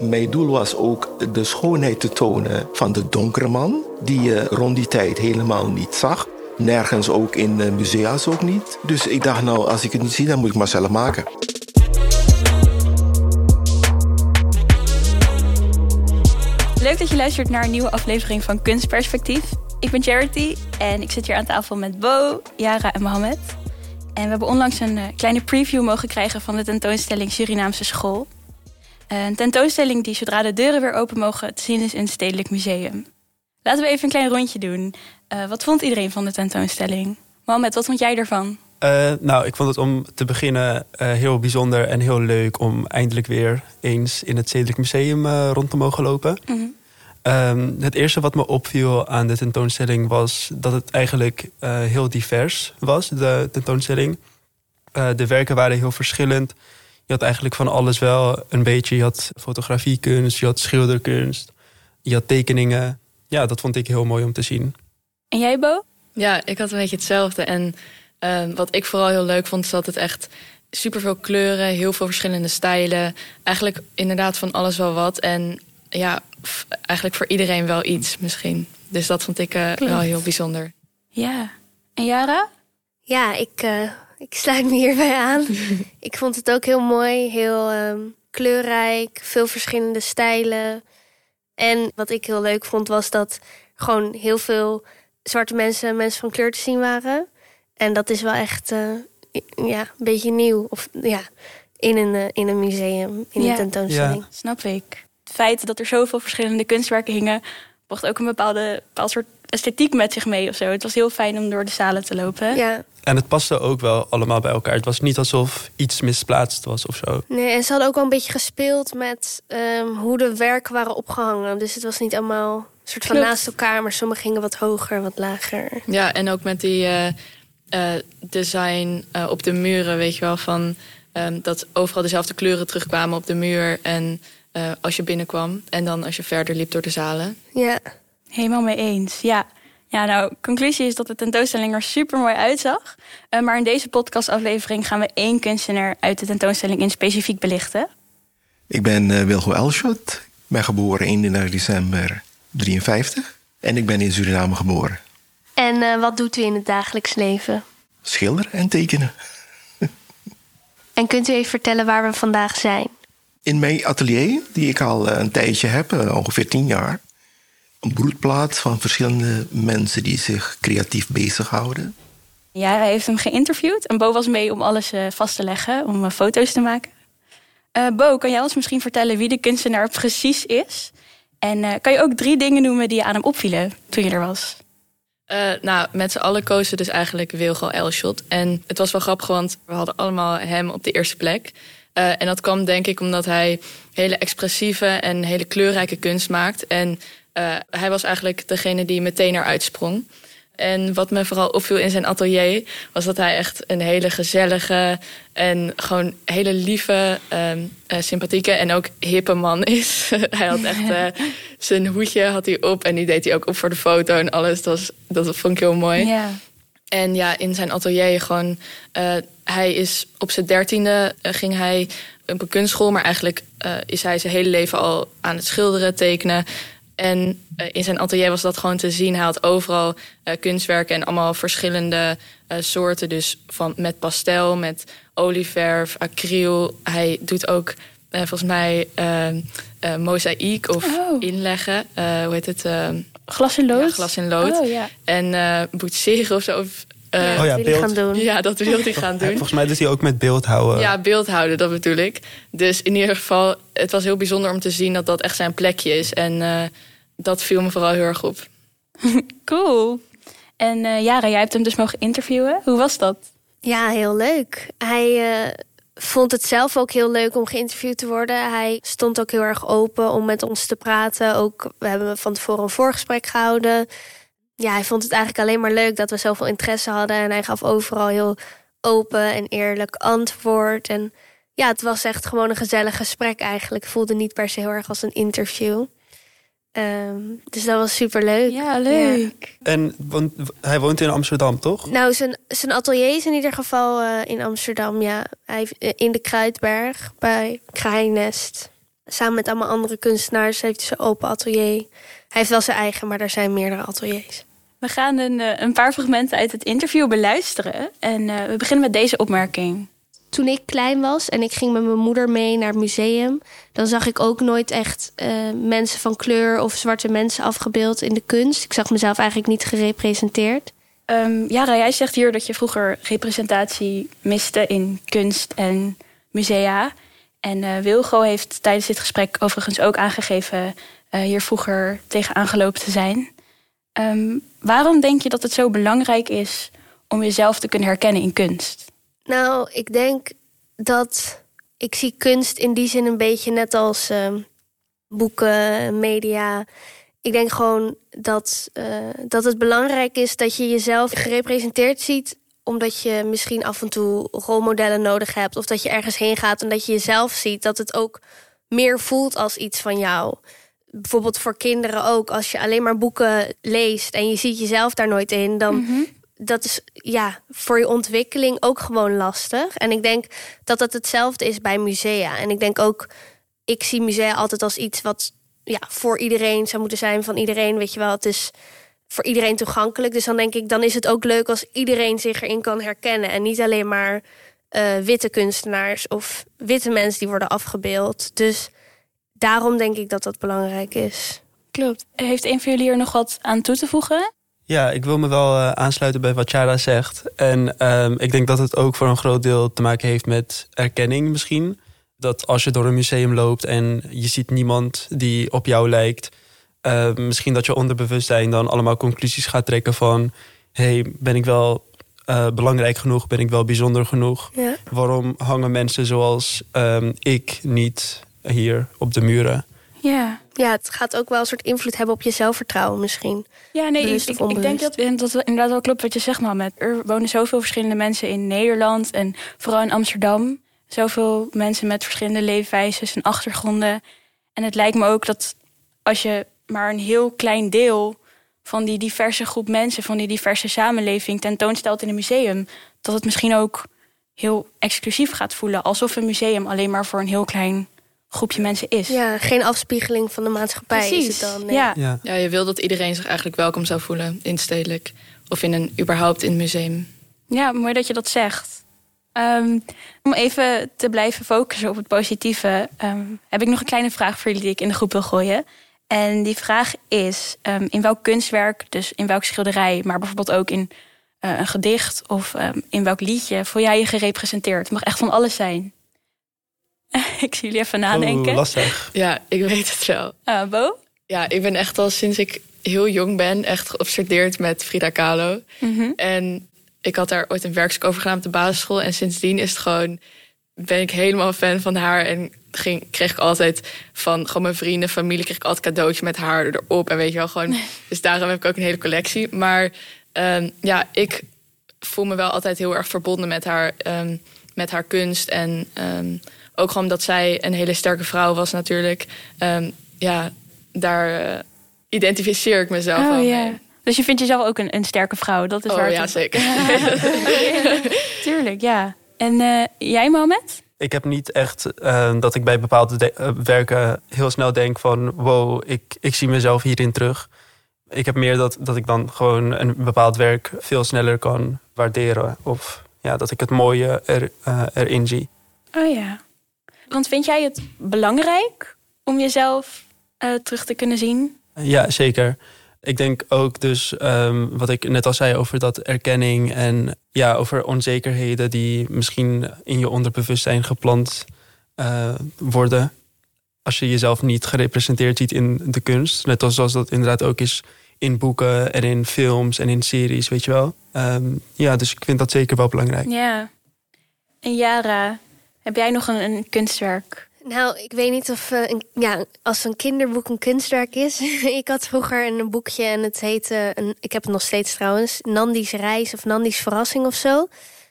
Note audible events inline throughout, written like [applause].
Mijn doel was ook de schoonheid te tonen van de donkere man, die je rond die tijd helemaal niet zag. Nergens ook in uh, musea's ook niet. Dus ik dacht, nou, als ik het niet zie, dan moet ik maar zelf maken. Leuk dat je luistert naar een nieuwe aflevering van Kunstperspectief. Ik ben Charity en ik zit hier aan tafel met Bo, Yara en Mohamed. En we hebben onlangs een uh, kleine preview mogen krijgen van de tentoonstelling Surinaamse School. Een tentoonstelling die zodra de deuren weer open mogen te zien is in het Stedelijk Museum. Laten we even een klein rondje doen. Uh, wat vond iedereen van de tentoonstelling? Mohamed, wat vond jij ervan? Uh, nou, ik vond het om te beginnen uh, heel bijzonder en heel leuk om eindelijk weer eens in het Stedelijk Museum rond te mogen lopen. Mm -hmm. um, het eerste wat me opviel aan de tentoonstelling was dat het eigenlijk heel divers was, de tentoonstelling. de werken waren heel verschillend. Je had eigenlijk van alles wel een beetje. Je had fotografiekunst, je had schilderkunst, je had tekeningen. Ja, dat vond ik heel mooi om te zien. En jij, Bo? Ja, ik had een beetje hetzelfde. En uh, wat ik vooral heel leuk vond, is dat het echt superveel kleuren, heel veel verschillende stijlen. Eigenlijk inderdaad van alles wel wat. En ja, eigenlijk voor iedereen wel iets misschien. Dus dat vond ik uh, wel heel bijzonder. Ja. En Jara? Ja, ik, uh, ik sluit me hierbij aan. [laughs] ik vond het ook heel mooi, heel um, kleurrijk, veel verschillende stijlen. En wat ik heel leuk vond, was dat gewoon heel veel zwarte mensen, mensen van kleur te zien waren. En dat is wel echt uh, ja, een beetje nieuw. Of ja, in een, uh, in een museum, in ja. een tentoonstelling. Ja. Snap ik. Het feit dat er zoveel verschillende kunstwerken hingen, bracht ook een bepaalde, bepaald soort esthetiek met zich mee of zo. Het was heel fijn om door de zalen te lopen. Ja. En het paste ook wel allemaal bij elkaar. Het was niet alsof iets misplaatst was of zo. Nee, en ze hadden ook wel een beetje gespeeld met um, hoe de werken waren opgehangen. Dus het was niet allemaal een soort van Klopt. naast elkaar, maar sommige gingen wat hoger, wat lager. Ja, en ook met die uh, uh, design uh, op de muren, weet je wel, van um, dat overal dezelfde kleuren terugkwamen op de muur. En uh, als je binnenkwam en dan als je verder liep door de zalen. Ja. Helemaal mee eens, ja. Ja, nou, conclusie is dat de tentoonstelling er super mooi uitzag. Uh, maar in deze podcastaflevering gaan we één kunstenaar uit de tentoonstelling in specifiek belichten. Ik ben uh, Wilgo Elschot. Ik ben geboren 31 december 53. En ik ben in Suriname geboren. En uh, wat doet u in het dagelijks leven? Schilderen en tekenen. [laughs] en kunt u even vertellen waar we vandaag zijn? In mijn atelier, die ik al een tijdje heb, ongeveer tien jaar een broedplaats van verschillende mensen die zich creatief bezighouden. Ja, hij heeft hem geïnterviewd en Bo was mee om alles uh, vast te leggen, om uh, foto's te maken. Uh, Bo, kan jij ons misschien vertellen wie de kunstenaar precies is? En kan je ook drie dingen noemen die je aan hem opvielen toen je er was? nou, met z'n allen kozen dus eigenlijk Wilgo Elshot. En het was wel grappig, want we hadden allemaal hem op de eerste plek. en dat kwam denk ik omdat hij hele expressieve en hele kleurrijke kunst maakt. En uh, hij was eigenlijk degene die meteen eruit sprong. En wat me vooral opviel in zijn atelier was dat hij echt een hele gezellige en gewoon hele lieve, um, uh, sympathieke en ook hippe man is. [laughs] hij had echt uh, [laughs] zijn hoedje had hij op en die deed hij ook op voor de foto en alles. Dat, was, dat vond ik heel mooi. Yeah. En ja, in zijn atelier gewoon. Uh, hij is op zijn dertiende ging hij op een kunstschool, maar eigenlijk is hij zijn hele leven al aan het schilderen, tekenen. En uh, in zijn atelier was dat gewoon te zien. Hij had overal uh, kunstwerken en allemaal verschillende uh, soorten. Dus van, met pastel, met olieverf, acryl. Hij doet ook volgens mij mozaïek of oh. inleggen. hoe heet het? glas in lood? Ja, glas in lood. Oh, ja. En boetseren of zo. Of, ja, oh ja, beeld. gaan doen. Ja, dat wil hij gaan doen. Volgens mij doet hij ook met beeld houden. Ja, beeld houden, dat bedoel ik. Dus in ieder geval, het was heel bijzonder om te zien dat dat echt zijn plekje is. En uh, dat viel me vooral heel erg op. [laughs] cool. En uh, Jara, jij hebt hem dus mogen interviewen. Hoe was dat? Ja, heel leuk. Hij uh, vond het zelf ook heel leuk om geïnterviewd te worden. Hij stond ook heel erg open om met ons te praten. Ook, we hebben van tevoren een voorgesprek gehouden. Ja, hij vond het eigenlijk alleen maar leuk dat we zoveel interesse hadden. En hij gaf overal heel open en eerlijk antwoord. En ja, het was echt gewoon een gezellig gesprek eigenlijk. Voelde niet per se heel erg als een interview. Um, dus dat was super leuk. Ja, leuk. Ja. En want, hij woont in Amsterdam, toch? Nou, zijn, zijn atelier is in ieder geval uh, in Amsterdam, ja. Hij, uh, in de Kruidberg bij Kraaiennest. Samen met allemaal andere kunstenaars heeft hij zijn open atelier. Hij heeft wel zijn eigen, maar er zijn meerdere ateliers. We gaan een, eh, een paar fragmenten uit het interview beluisteren. En uh, we beginnen met deze opmerking. Toen ik klein was en ik ging met mijn moeder mee naar het museum, dan zag ik ook nooit echt uh, mensen van kleur of zwarte mensen afgebeeld in de kunst. Ik zag mezelf eigenlijk niet gerepresenteerd. Um, Jara, jij zegt hier dat je vroeger representatie miste in kunst en musea. En uh, Wilgo heeft tijdens dit gesprek overigens ook aangegeven uh, hier vroeger tegen aangelopen te zijn. Um, waarom denk je dat het zo belangrijk is om jezelf te kunnen herkennen in kunst? Nou, ik denk dat ik zie kunst in die zin een beetje net als uh, boeken, media. Ik denk gewoon dat, uh, dat het belangrijk is dat je jezelf gerepresenteerd ziet omdat je misschien af en toe rolmodellen nodig hebt. Of dat je ergens heen gaat en dat je jezelf ziet. Dat het ook meer voelt als iets van jou. Bijvoorbeeld voor kinderen ook. Als je alleen maar boeken leest en je ziet jezelf daar nooit in. Dan -hmm. Dat is ja, voor je ontwikkeling ook gewoon lastig. En ik denk dat het hetzelfde is bij musea. En ik denk ook, ik zie musea altijd als iets wat ja, voor iedereen zou moeten zijn. Van iedereen, weet je wel. Het is voor iedereen toegankelijk. Dus dan denk ik, dan is het ook leuk als iedereen zich erin kan herkennen. En niet alleen maar uh, witte kunstenaars of witte mensen die worden afgebeeld. Dus daarom denk ik dat dat belangrijk is. Klopt. Heeft een van jullie er nog wat aan toe te voegen? Ja, ik wil me wel uh, aansluiten bij wat Chara zegt. En um, ik denk dat het ook voor een groot deel te maken heeft met erkenning misschien. Dat als je door een museum loopt en je ziet niemand die op jou lijkt uh, misschien dat je onderbewustzijn dan allemaal conclusies gaat trekken van... hey, ben ik wel uh, belangrijk genoeg? Ben ik wel bijzonder genoeg? Ja. Waarom hangen mensen zoals um, ik niet hier op de muren? Ja. ja, het gaat ook wel een soort invloed hebben op je zelfvertrouwen misschien. Ja, nee, ik, ik, ik, denk dat, dat inderdaad wel klopt wat je zegt, Mohamed. Er wonen zoveel verschillende mensen in Nederland en vooral in Amsterdam. Zoveel mensen met verschillende leefwijzes en achtergronden. En het lijkt me ook dat als je maar een heel klein deel van die diverse groep mensen, van die diverse samenleving tentoonstelt in een museum, dat het misschien ook heel exclusief gaat voelen. Alsof een museum alleen maar voor een heel klein groepje mensen is. Ja, geen afspiegeling van de maatschappij Precies. is het dan. Nee. Ja. Ja. Ja, je wil dat iedereen zich eigenlijk welkom zou voelen in stedelijk. Of in een, überhaupt in een museum. ja, mooi dat je dat zegt. Ehm, om even te blijven focussen op het positieve, ehm, heb ik nog een kleine vraag voor jullie die ik in de groep wil gooien. En die vraag is: um, in welk kunstwerk, dus in welk schilderij, maar bijvoorbeeld ook in uh, een gedicht of um, in welk liedje, voel jij je gerepresenteerd? Het mag echt van alles zijn. [laughs] ik zie jullie even nadenken. Oeh, lastig. Ja, ik weet het wel. Uh, Bo? Ja, ik ben echt al sinds ik heel jong ben echt geobsedeerd met Frida Kahlo. Mm -hmm. En ik had daar ooit een werkstuk over gedaan op de basisschool. En sindsdien is het gewoon, ben ik helemaal fan van haar. En ging, kreeg ik altijd van gewoon mijn vrienden, familie, kreeg ik altijd cadeautjes met haar erop. En weet je wel, gewoon. [laughs] Dus daarom heb ik ook een hele collectie. Maar um, ja, ik voel me wel altijd heel erg verbonden met haar, um, met haar kunst. En um, ook gewoon dat zij een hele sterke vrouw was, natuurlijk. ja, daar uh, identificeer ik mezelf oh, wel ja. mee. Dus je vindt jezelf ook een, een sterke vrouw? Dat is oh waar ja, het- zeker. [laughs] [laughs] Tuurlijk, ja. En uh, jij, Mohamed? Ik heb niet echt uh, dat ik bij bepaalde de- uh, werken heel snel denk van... wow, ik, ik zie mezelf hierin terug. Ik heb meer dat, dat ik dan gewoon een bepaald werk veel sneller kan waarderen. Of ja, dat ik het mooie er, uh, erin zie. Oh ja. Want vind jij het belangrijk om jezelf uh, terug te kunnen zien? Ja, zeker. Ik denk ook dus um, wat ik net al zei over dat erkenning en ja, over onzekerheden die misschien in je onderbewustzijn geplant uh, worden. Als je jezelf niet gerepresenteerd ziet in de kunst. Net als zoals dat inderdaad ook is in boeken en in films en in series, weet je wel. Um, ja, dus ik vind dat zeker wel belangrijk. Ja. En Jara, heb jij nog een, kunstwerk? Nou, ik weet niet of uh, een, ja, als een kinderboek een kunstwerk is. [laughs] ik had vroeger een boekje en het heette, een, ik heb het nog steeds trouwens, Nandi's Reis of Nandi's Verrassing of zo.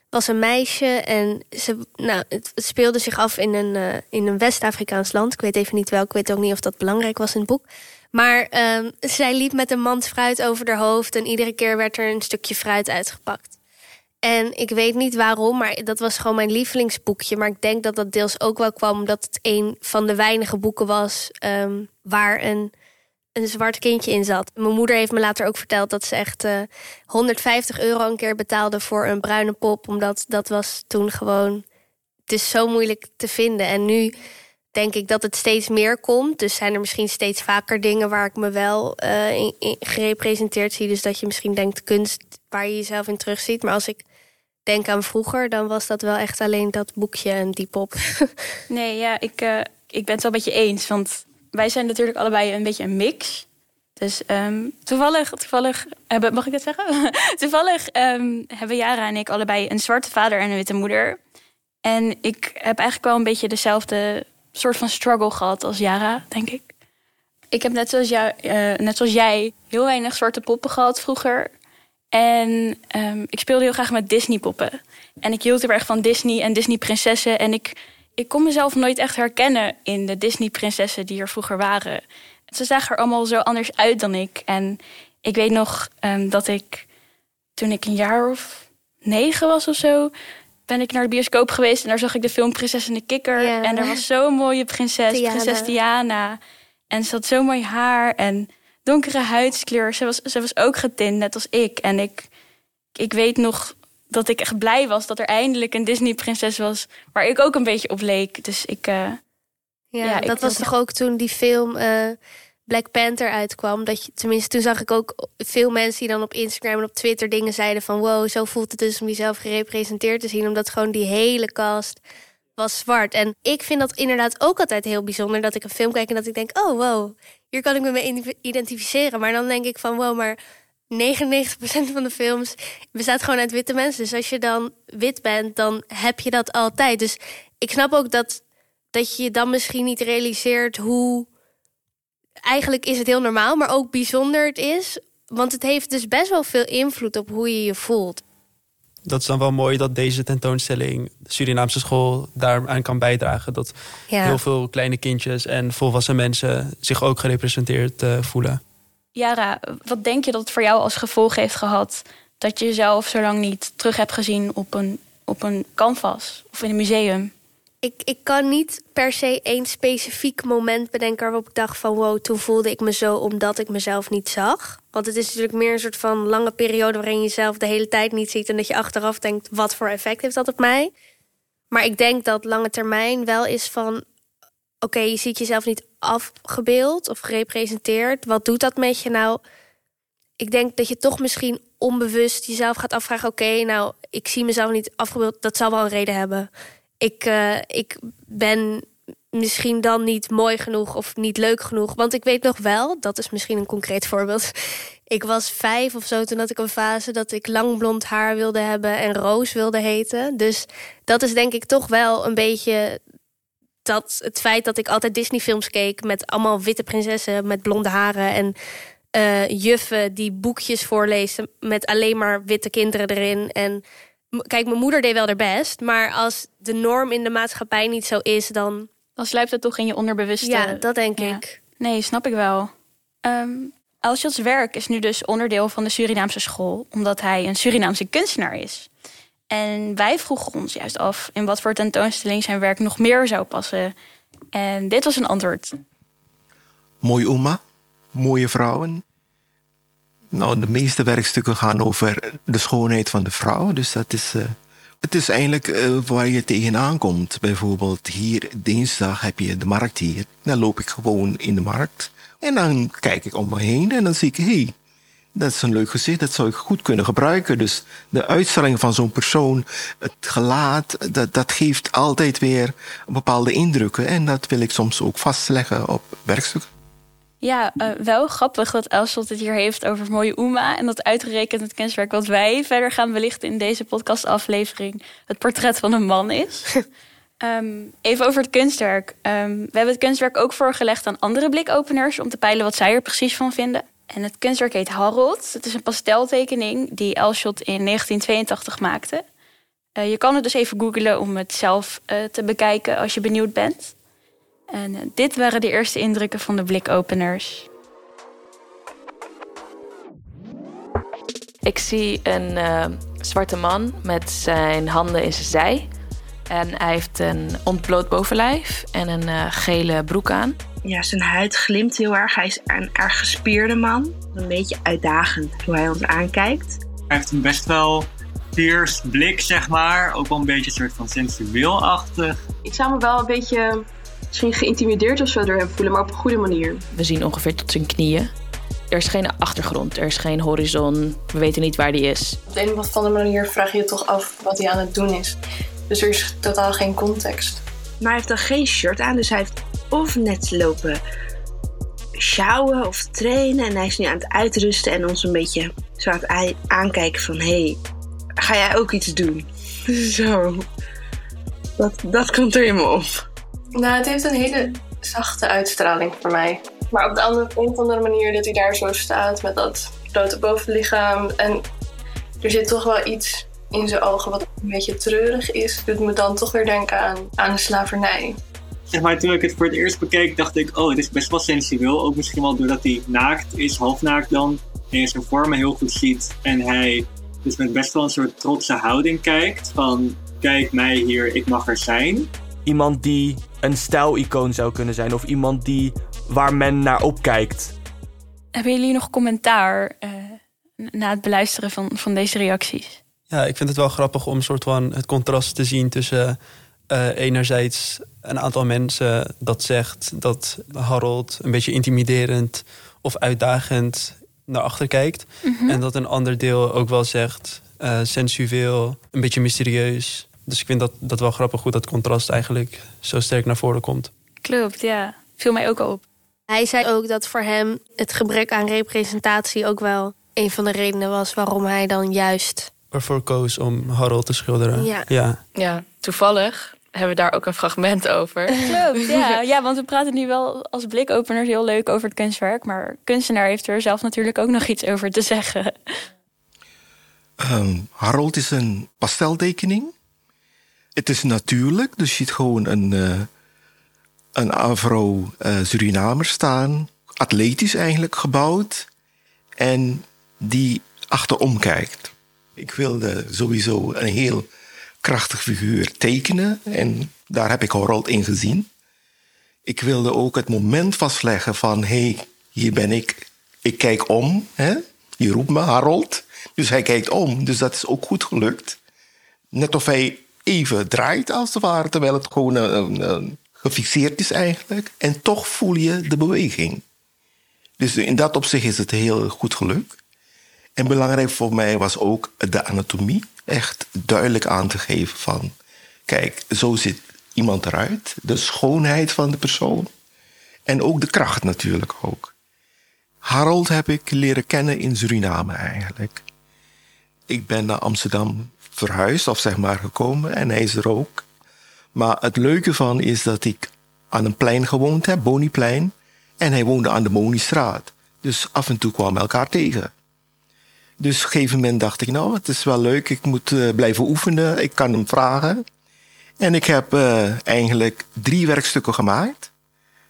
Was een meisje en ze, nou, het, speelde zich af in een, uh, in een West-Afrikaans land. Ik weet even niet welk, ik weet ook niet of dat belangrijk was in het boek. Maar um, zij liep met een mand fruit over haar hoofd en iedere keer werd er een stukje fruit uitgepakt. En ik weet niet waarom, maar dat was gewoon mijn lievelingsboekje. Maar ik denk dat dat deels ook wel kwam omdat het een van de weinige boeken was ehm, waar een, een zwart kindje in zat. Mijn moeder heeft me later ook verteld dat ze echt 150 euro een keer betaalde voor een bruine pop. Omdat dat was toen gewoon. Het is zo moeilijk te vinden. En nu denk ik dat het steeds meer komt. Dus zijn er misschien steeds vaker dingen waar ik me wel uh, in, gerepresenteerd zie. Dus dat je misschien denkt kunst waar je jezelf in terugziet. Maar als ik denk aan vroeger, dan was dat wel echt alleen dat boekje en die pop. [laughs] nee, ja, ik, uh, ik ben het wel een beetje eens. Want wij zijn natuurlijk allebei een beetje een mix. Dus um, toevallig, toevallig hebben, mag ik dat zeggen? [laughs] toevallig um, hebben Jara en ik allebei een zwarte vader en een witte moeder. En ik heb eigenlijk wel een beetje dezelfde soort van struggle gehad als Jara, denk ik. Ik heb net zoals, jou, uh, net zoals jij heel weinig zwarte poppen gehad vroeger. En um, ik speelde heel graag met Disney-poppen. En ik hield heel erg van Disney en Disney-prinsessen. En ik, ik kon mezelf nooit echt herkennen in de Disney-prinsessen die er vroeger waren. Ze zagen er allemaal zo anders uit dan ik. En ik weet nog um, dat ik toen ik een jaar of negen was of zo, ben ik naar de bioscoop geweest en daar zag ik de film Prinses en de Kikker. Ja. En er was zo'n mooie prinses, Diana. prinses Diana. En ze had zo mooi haar en donkere huidskleur. Ze was, ze was ook getint, net als ik. En ik, ik weet nog dat ik echt blij was dat er eindelijk een Disney-prinses was waar ik ook een beetje op leek. Dus ik. Uh, ja, ja, dat was toch ook toen die film. Uh, Black Panther uitkwam. Dat je, tenminste, toen zag ik ook veel mensen die dan op Instagram en op Twitter dingen zeiden van wow, zo voelt het dus om jezelf gerepresenteerd te zien. Omdat gewoon die hele cast was zwart. En ik vind dat inderdaad ook altijd heel bijzonder dat ik een film kijk en dat ik denk, oh wow, hier kan ik me mee identificeren. Maar dan denk ik van wow, maar 99% van de films bestaat gewoon uit witte mensen. Dus als je dan wit bent, dan heb je dat altijd. Dus ik snap ook dat, dat je dan misschien niet realiseert hoe eigenlijk is het heel normaal, maar ook bijzonder het is. Want het heeft dus best wel veel invloed op hoe je je voelt. Dat is dan wel mooi dat deze tentoonstelling, de Surinaamse school, daaraan kan bijdragen. Dat heel veel kleine kindjes en volwassen mensen zich ook gerepresenteerd uh, voelen. Yara, wat denk je dat het voor jou als gevolg heeft gehad dat je jezelf zo lang niet terug hebt gezien op een, op een canvas of in een museum? ik, ik kan niet per se één specifiek moment bedenken waarop ik dacht van wow, toen voelde ik me zo omdat ik mezelf niet zag. Want het is natuurlijk meer een soort van lange periode waarin je jezelf de hele tijd niet ziet en dat je achteraf denkt wat voor effect heeft dat op mij. Maar ik denk dat lange termijn wel is van oké, je ziet jezelf niet afgebeeld of gerepresenteerd. Wat doet dat met je nou? Ik denk dat je toch misschien onbewust jezelf gaat afvragen: oké, nou, ik zie mezelf niet afgebeeld. Dat zal wel een reden hebben ik, uh, ik ben misschien dan niet mooi genoeg of niet leuk genoeg. Want ik weet nog wel, dat is misschien een concreet voorbeeld. [laughs] Ik was vijf of zo, toen had ik een fase dat ik lang blond haar wilde hebben en Roos wilde heten. Dus dat is denk ik toch wel een beetje dat het feit dat ik altijd Disney-films keek met allemaal witte prinsessen met blonde haren en uh, juffen die boekjes voorlezen met alleen maar witte kinderen erin. En Kijk, mijn moeder deed wel haar best. Maar als de norm in de maatschappij niet zo is, dan. Dan sluipt het toch in je onderbewuste. Ja, dat denk ik. Nee, snap ik wel. Um, werk is nu dus onderdeel van de Surinaamse school, omdat hij een Surinaamse kunstenaar is. En wij vroegen ons juist af in wat voor tentoonstelling zijn werk nog meer zou passen. En dit was een antwoord. Mooi oma, mooie vrouwen, nou, de meeste werkstukken gaan over de schoonheid van de vrouw. Dus dat is, uh, het is eigenlijk uh, waar je tegenaan komt. Bijvoorbeeld hier dinsdag heb je de markt hier. Dan loop ik gewoon in de markt. En dan kijk ik om me heen en dan zie ik, hey, dat is een leuk gezicht, dat zou ik goed kunnen gebruiken. Dus de uitstraling van zo'n persoon, het gelaat, dat, dat geeft altijd weer bepaalde indrukken. En dat wil ik soms ook vastleggen op werkstukken. Ja, uh, wel grappig dat Elschot het hier heeft over mooie Uma. En dat uitgerekend het kunstwerk wat wij verder gaan belichten in deze podcastaflevering het portret van een man is. um, [laughs] even over het kunstwerk. Um, we hebben het kunstwerk ook voorgelegd aan andere blikopeners om te peilen wat zij er precies van vinden. En het kunstwerk heet Harold. Het is een pasteltekening die Elschot in 1982 maakte. Uh, je kan het dus even googlen om het zelf uh, te bekijken als je benieuwd bent. En uh, dit waren de eerste indrukken van de blikopeners. Ik zie een uh, zwarte man met zijn handen in zijn zij. En hij heeft een ontbloot bovenlijf en een uh, gele broek aan. Ja, zijn huid glimt heel erg. Hij is een erg gespierde man. Een beetje uitdagend hoe hij ons aankijkt. Hij heeft een best wel fierce blik, zeg maar. Ook wel een beetje een soort van sensueel-achtig. Ik zou me wel een beetje misschien geïntimideerd of zo door hem voelen, maar op een goede manier. We zien ongeveer tot zijn knieën. Er is geen achtergrond, er is geen horizon. We weten niet waar die is. Op de een of andere manier vraag je je toch af wat hij aan het doen is. Dus er is totaal geen context. Maar hij heeft dan geen shirt aan, dus hij heeft of net lopen sjouwen of trainen. En hij is nu aan het uitrusten en ons een beetje zo aan het aankijken van... hé, hey, ga jij ook iets doen? [laughs] Zo. Dat, dat komt er in me op. Nou, het heeft een hele zachte uitstraling voor mij. Maar op de andere, een of manier dat hij daar zo staat met dat blote bovenlichaam. En er zit toch wel iets in zijn ogen wat een beetje treurig is. Doet me dan toch weer denken aan, aan de slavernij. Zeg maar, toen ik het voor het eerst bekeek, dacht ik, oh, het is best wel sensueel. Ook misschien wel doordat hij naakt is, halfnaakt dan. En je zijn vormen heel goed ziet. En hij dus met best wel een soort trotse houding kijkt. Van, kijk mij hier, ik mag er zijn. Iemand die een stijlicoon zou kunnen zijn. Of iemand die waar men naar opkijkt. Hebben jullie nog commentaar uh, na het beluisteren van, van deze reacties? Ja, ik vind het wel grappig om soort van het contrast te zien tussen uh, enerzijds een aantal mensen dat zegt dat Harold een beetje intimiderend of uitdagend naar achter kijkt. Mhm. En dat een ander deel ook wel zegt uh, sensueel, een beetje mysterieus. Dus ik vind dat, dat wel grappig hoe dat contrast eigenlijk zo sterk naar voren komt. Klopt, ja. Viel mij ook al op. Hij zei ook dat voor hem het gebrek aan representatie ook wel een van de redenen was waarom hij dan juist ervoor koos om Harold te schilderen. Ja. ja. Ja, toevallig hebben we daar ook een fragment over. Klopt, ja. [laughs] ja, want we praten nu wel als blikopeners heel leuk over het kunstwerk. Maar kunstenaar heeft er zelf natuurlijk ook nog iets over te zeggen. Um, Harold is een pasteltekening. Het is natuurlijk, dus je ziet gewoon een, uh, een Afro-Surinamer uh, staan. Atletisch eigenlijk gebouwd. En die achterom kijkt. Ik wilde sowieso een heel krachtig figuur tekenen. En daar heb ik Harold in gezien. Ik wilde ook het moment vastleggen van... hé, hey, hier ben ik. Ik kijk om. Hè? Je roept me Harold. Dus hij kijkt om. Dus dat is ook goed gelukt. Net of hij even draait als het ware... terwijl het gewoon uh, uh, gefixeerd is eigenlijk. En toch voel je de beweging. Dus in dat opzicht is het heel goed gelukt. En belangrijk voor mij was ook de anatomie. Echt duidelijk aan te geven van... kijk, zo ziet iemand eruit. De schoonheid van de persoon. En ook de kracht natuurlijk ook. Harold heb ik leren kennen in Suriname eigenlijk. Ik ben naar Amsterdam verhuisd, of zeg maar gekomen, en hij is er ook. Maar het leuke van is dat ik aan een plein gewoond heb, Boniplein. En hij woonde aan de Moniestraat. Dus af en toe kwamen we elkaar tegen. Dus op een gegeven moment dacht ik, nou, het is wel leuk. Ik moet uh, blijven oefenen. Ik kan hem vragen. En ik heb uh, eigenlijk drie werkstukken gemaakt.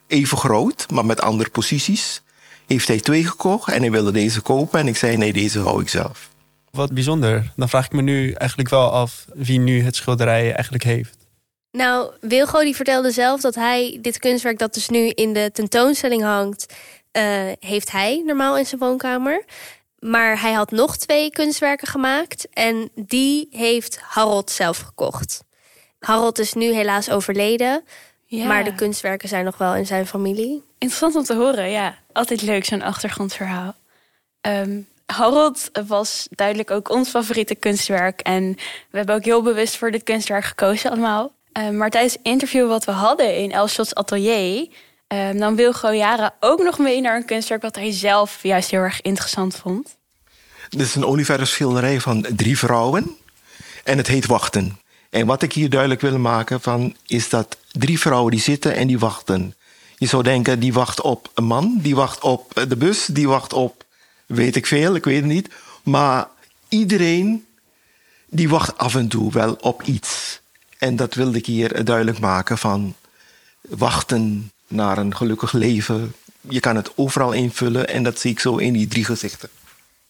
Even groot, maar met andere posities. Heeft hij twee gekocht en hij wilde deze kopen. En ik zei, nee, deze hou ik zelf. Wat bijzonder. Dan vraag ik me nu eigenlijk wel af wie nu het schilderij eigenlijk heeft. Nou, Wilgo die vertelde zelf dat hij dit kunstwerk dat dus nu in de tentoonstelling hangt... Uh, heeft hij normaal in zijn woonkamer. Maar hij had nog twee kunstwerken gemaakt en die heeft Harold zelf gekocht. Harold is nu helaas overleden, Ja. maar de kunstwerken zijn nog wel in zijn familie. Interessant om te horen, ja. Altijd leuk, zo'n achtergrondverhaal. Ehm, Harold was duidelijk ook ons favoriete kunstwerk. En we hebben ook heel bewust voor dit kunstwerk gekozen allemaal. Ehm, maar tijdens het interview wat we hadden in Elshots atelier... Dan wil Goyara ook nog mee naar een kunstwerk... wat hij zelf juist heel erg interessant vond. Dit is een olieverf schilderij van drie vrouwen. En het heet Wachten. En wat ik hier duidelijk wil maken van... is dat drie vrouwen die zitten en die wachten. Je zou denken, die wacht op een man. Die wacht op de bus. Die wacht op, weet ik veel, ik weet het niet. Maar iedereen, die wacht af en toe wel op iets. En dat wilde ik hier duidelijk maken van... wachten naar een gelukkig leven. Je kan het overal invullen en dat zie ik zo in die drie gezichten.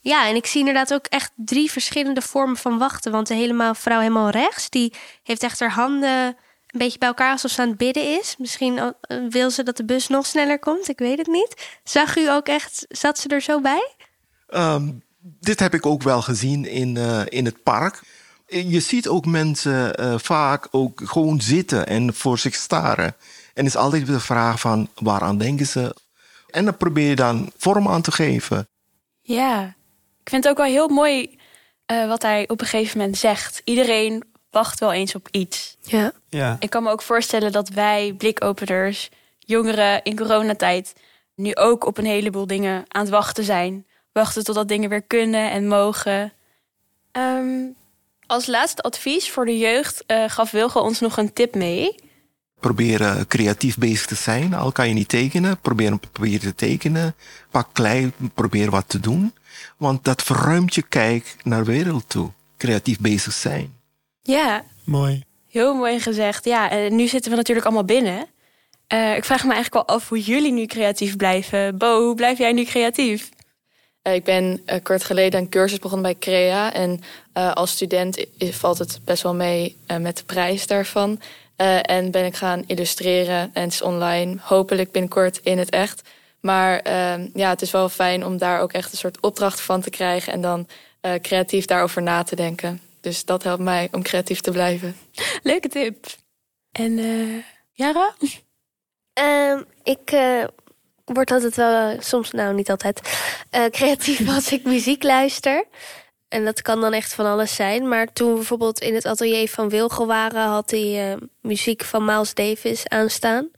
Ja, en ik zie inderdaad ook echt drie verschillende vormen van wachten. Want de helemaal, vrouw helemaal rechts, die heeft echt haar handen een beetje bij elkaar alsof ze aan het bidden is. Misschien eh, wil ze dat de bus nog sneller komt, ik weet het niet. Zag u ook echt, zat ze er zo bij? Ehm, dit heb ik ook wel gezien in, uh, in het park. Je ziet ook mensen uh, vaak ook gewoon zitten en voor zich staren. En is altijd de vraag van waaraan denken ze? En dan probeer je dan vorm aan te geven. Ja, ik vind het ook wel heel mooi uh, wat hij op een gegeven moment zegt. Iedereen wacht wel eens op iets. Ja. ja. Ik kan me ook voorstellen dat wij blikopeners, jongeren in coronatijd, nu ook op een heleboel dingen aan het wachten zijn. Wachten totdat dingen weer kunnen en mogen. Um, als laatste advies voor de jeugd uh, gaf Wilgo ons nog een tip mee. Probeer creatief bezig te zijn. Al kan je niet tekenen, probeer, probeer te tekenen. Pak klei, probeer wat te doen. Want dat verruimt je kijk naar de wereld toe. Creatief bezig zijn. Ja. Mooi. Heel mooi gezegd. Ja, en nu zitten we natuurlijk allemaal binnen. Uh, ik vraag me eigenlijk wel af hoe jullie nu creatief blijven. Bo, hoe blijf jij nu creatief? Uh, ik ben uh, kort geleden een cursus begonnen bij Crea. En als student valt het best wel mee met de prijs daarvan. en ben ik gaan illustreren. En het is online, hopelijk binnenkort in het echt. Maar ehm, ja, het is wel fijn om daar ook echt een soort opdracht van te krijgen. En dan creatief daarover na te denken. Dus dat helpt mij om creatief te blijven. Leuke tip. En uh, Jara? Uh, ik uh, word altijd wel, soms nou niet altijd, uh, creatief als ik muziek luister. En dat kan dan echt van alles zijn. Maar toen we bijvoorbeeld in het atelier van Wilgo waren, had hij muziek van Miles Davis aanstaan.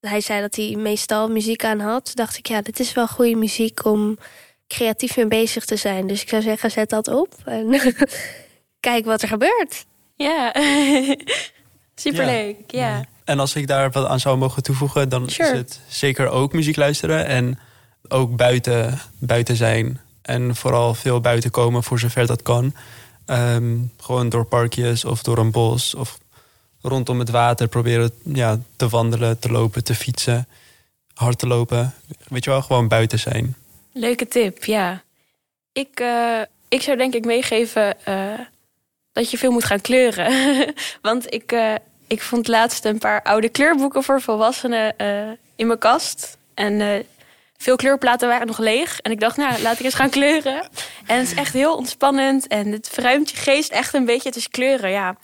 Hij zei dat hij meestal muziek aan had. Toen dacht ik, ja, dit is wel goede muziek om creatief mee bezig te zijn. Dus ik zou zeggen, zet dat op. En [laughs] kijk wat er gebeurt. Ja, [laughs] superleuk. Ja. ja. En als ik daar wat aan zou mogen toevoegen, dan sure. is het zeker ook muziek luisteren en ook buiten, buiten zijn. En vooral veel buiten komen voor zover dat kan. Um, gewoon door parkjes of door een bos of rondom het water proberen ja, te wandelen, te lopen, te fietsen, hard te lopen. Weet je wel, gewoon buiten zijn. Leuke tip, ja. Ik, uh, ik zou denk ik meegeven uh, dat je veel moet gaan kleuren. [laughs] Want ik, uh, ik vond laatst een paar oude kleurboeken voor volwassenen uh, in mijn kast. En veel kleurplaten waren nog leeg. En ik dacht, nou, laat ik eens gaan kleuren. En het is echt heel ontspannend. En het verruimt je geest echt een beetje. Het is kleuren, ja.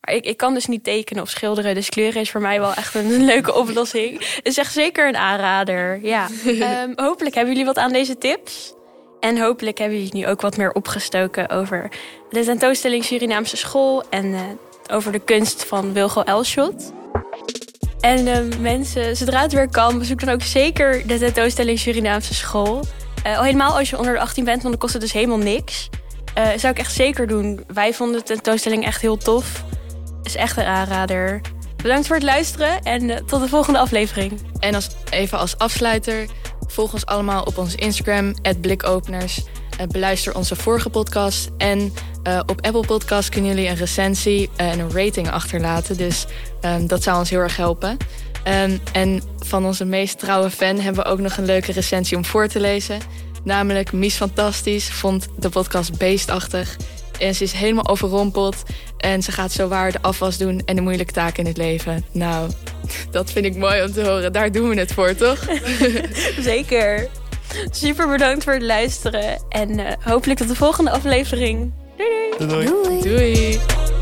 Maar ik, ik kan dus niet tekenen of schilderen. Dus kleuren is voor mij wel echt een, een [laughs] leuke oplossing. Het is echt zeker een aanrader, ja. um, [laughs] hopelijk hebben jullie wat aan deze tips. En hopelijk hebben jullie nu ook wat meer opgestoken over de tentoonstelling Surinaamse School en uh, over de kunst van Wilgo Elschot. En uh, mensen, zodra het weer kan, bezoek dan ook zeker de tentoonstelling Surinaamse School. Uh, al helemaal als je onder de 18 bent, want dan kost het dus helemaal niks. zou ik echt zeker doen. Wij vonden de tentoonstelling echt heel tof. Is echt een aanrader. Bedankt voor het luisteren en tot de volgende aflevering. En als, even als afsluiter, volg ons allemaal op onze Instagram, blikopeners. Uh, beluister onze vorige podcast. En uh, op Apple Podcast kunnen jullie een recensie en een rating achterlaten. Dus um, dat zou ons heel erg helpen. Um, en van onze meest trouwe fan hebben we ook nog een leuke recensie om voor te lezen. Namelijk Mies Fantastisch vond de podcast beestachtig. En ze is helemaal overrompeld. En ze gaat zo waar de afwas doen en de moeilijke taken in het leven. Nou, [laughs] dat vind ik mooi om te horen. Daar doen we het voor, toch? [laughs] Zeker. Super bedankt voor het luisteren. En uh, hopelijk tot de volgende aflevering. Doei. doei. doei. doei.